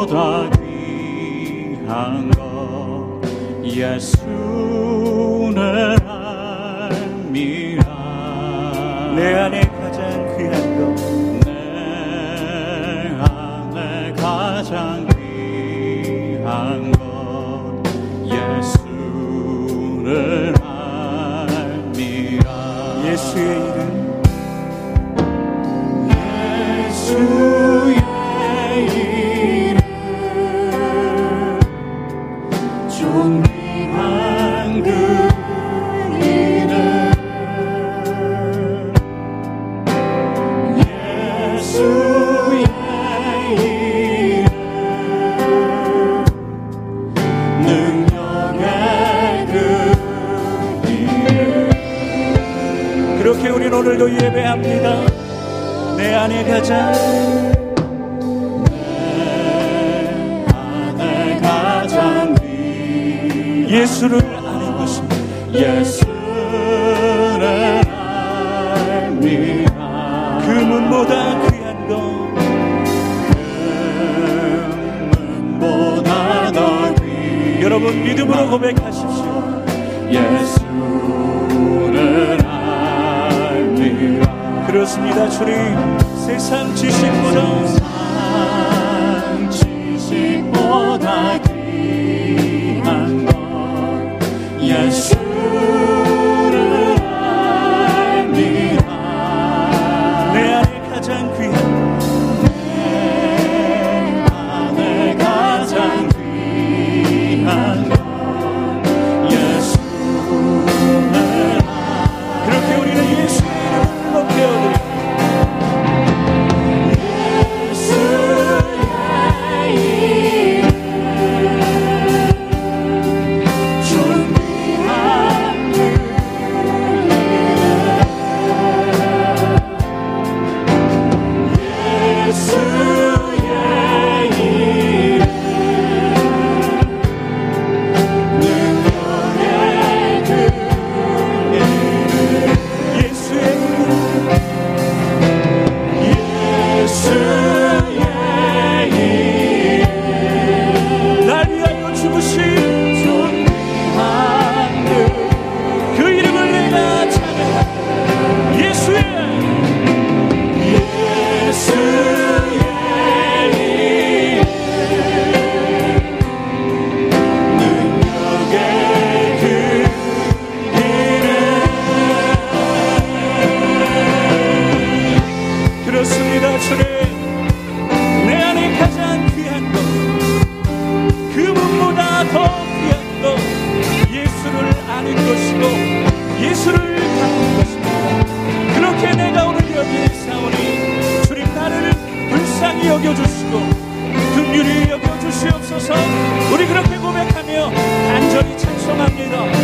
보다 귀한 것. 예수는 예배합니다. 내 안에 내귀 예수를 아는 것은 예수를 알미라 그 문보다 귀한 것. 금보다 더 귀. 여러분 믿음으로 고백하십시오. 예수 그렇습니다 주님. 세상 지식보다. 세상 지식보다 극률이 여겨주시고 극률이 여겨주시옵소서. 우리 그렇게 고백하며 간절히 찬송합니다.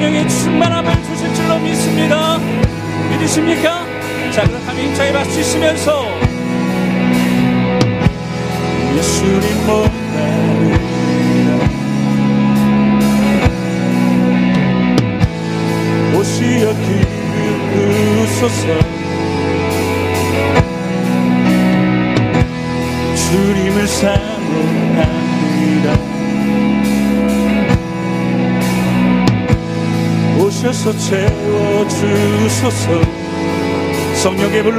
성령의 충만함을 주실 줄로 믿습니다. 믿으십니까? 자, 그렇다면 힘차게 박수 치시면서 예수님 못나니다 오시어 기쁘소서 주님을 사모합니다 오셔서 채워주소서. 성령의 불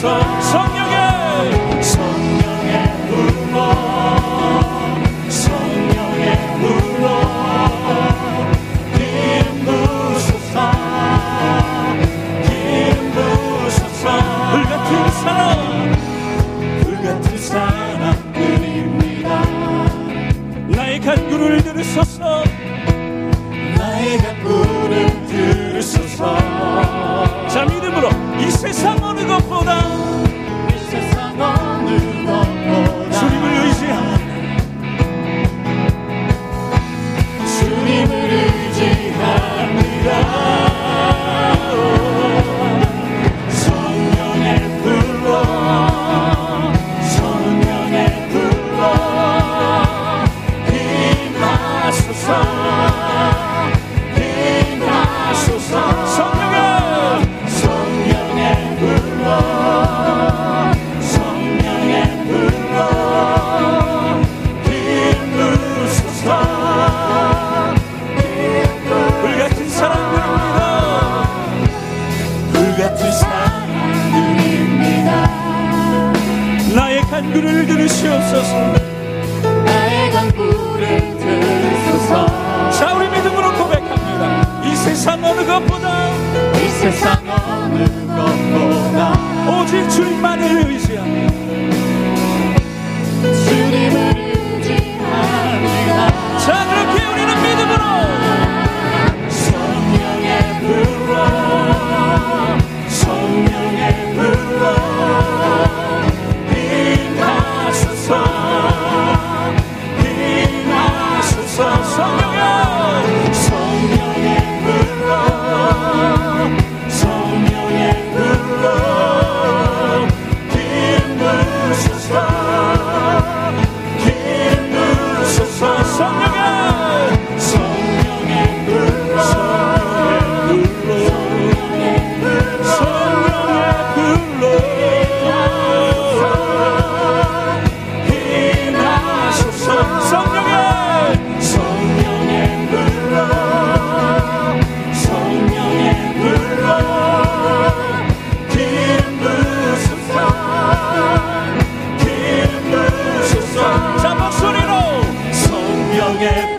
성령 간구를 들으시옵소서. 나의 간구를 들으소서. 자 우리 믿음으로 고백합니다. 이 세상 어느 것보다 이 세상 어느 것보다 오직 주님만을 의지합니다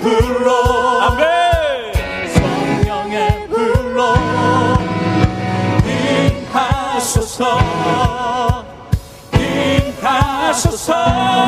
불로 아멘. 성령의 불로 인하소서. 인하소서.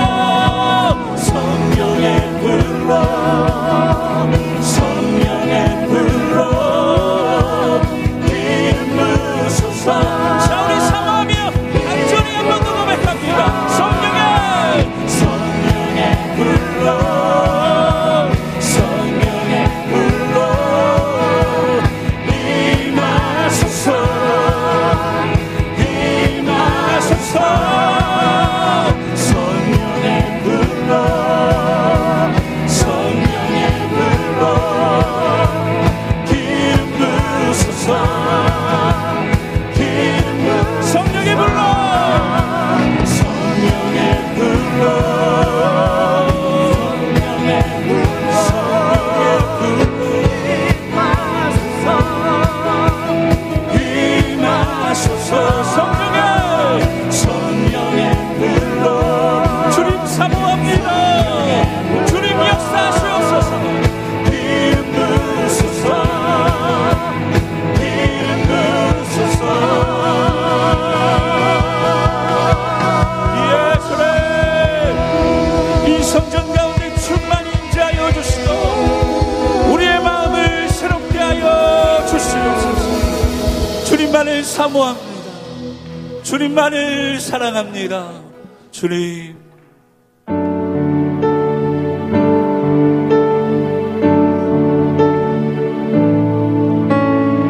주님만을 사랑합니다. 주님.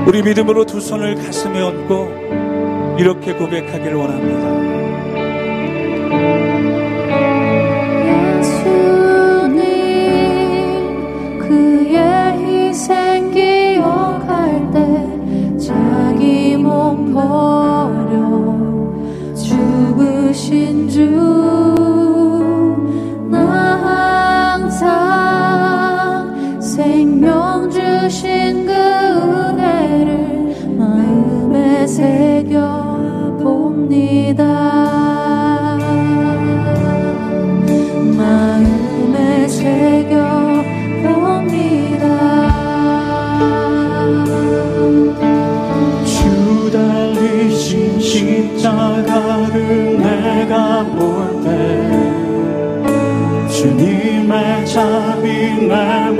우리 믿음으로 두 손을 가슴에 얹고 이렇게 고백하기를 원합니다. 잠이 나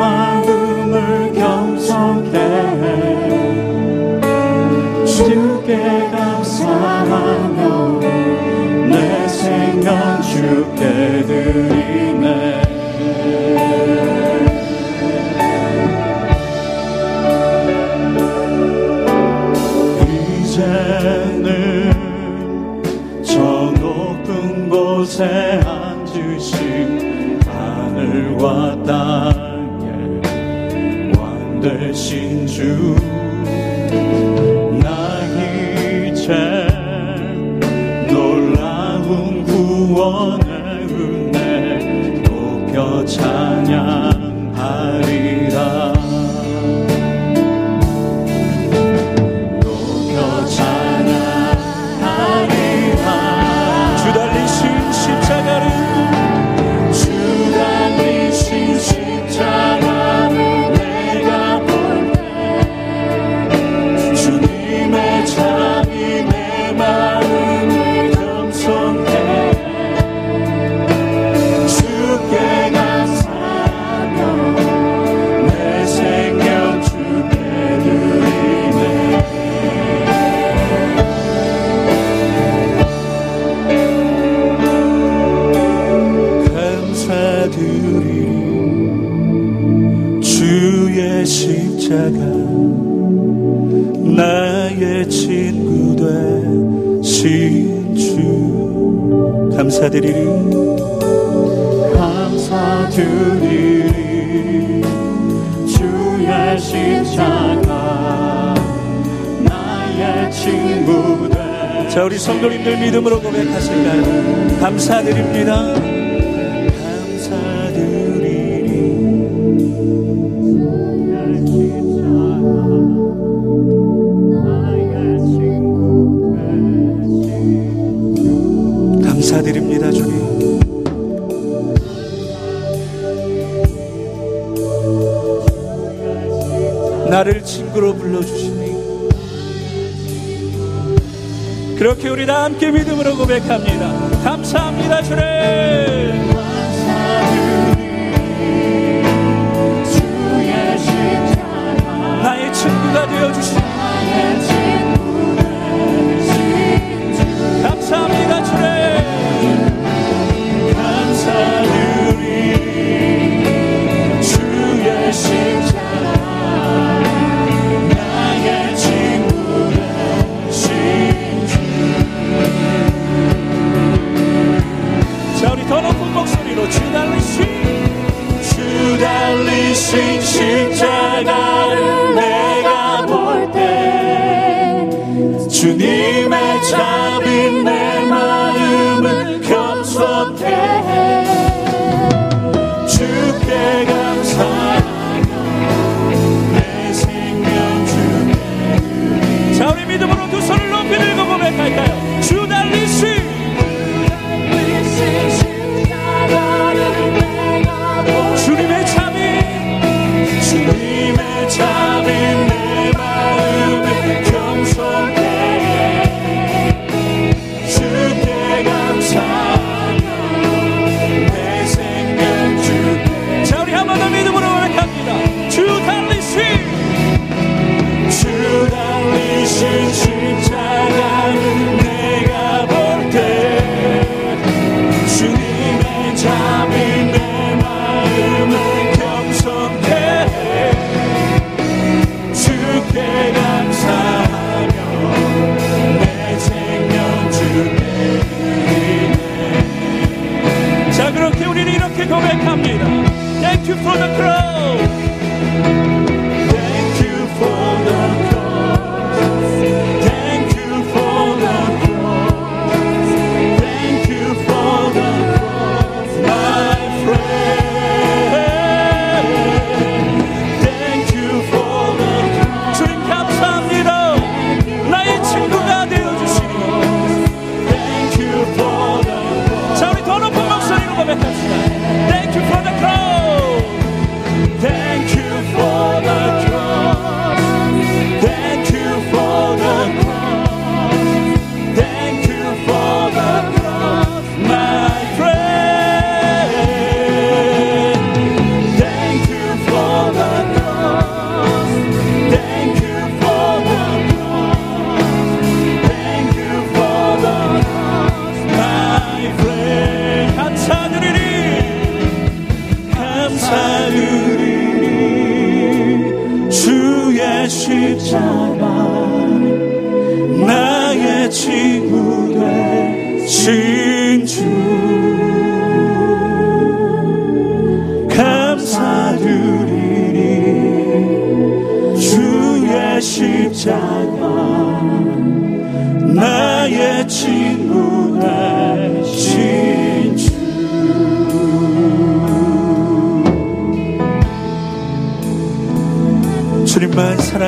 guardar. 주의 십자가 나의 친구 자 우리 성도님들 믿음으로 고백하실까요? 감사드립니다. 나를 친구로 불러주시니 그렇게 우리 다 함께 믿음으로 고백합니다. 감사합니다 주님. 나의 친구가 되어주시니 감사합니다. 달리신 십자가를 내가 볼 때 주님의 자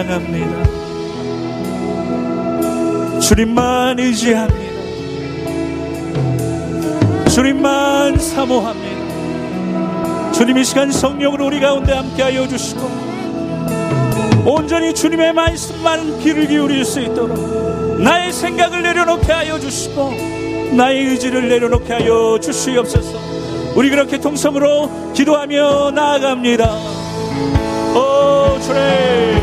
사랑합니다. 주님만 의지합니다. 주님만 사모합니다. 주님 이 시간 성령으로 우리 가운데 함께하여 주시고 온전히 주님의 말씀만 귀를 기울일 수 있도록 나의 생각을 내려놓게 하여 주시고 나의 의지를 내려놓게 하여 주시옵소서 우리 그렇게 통성으로 기도하며 나아갑니다 오 주님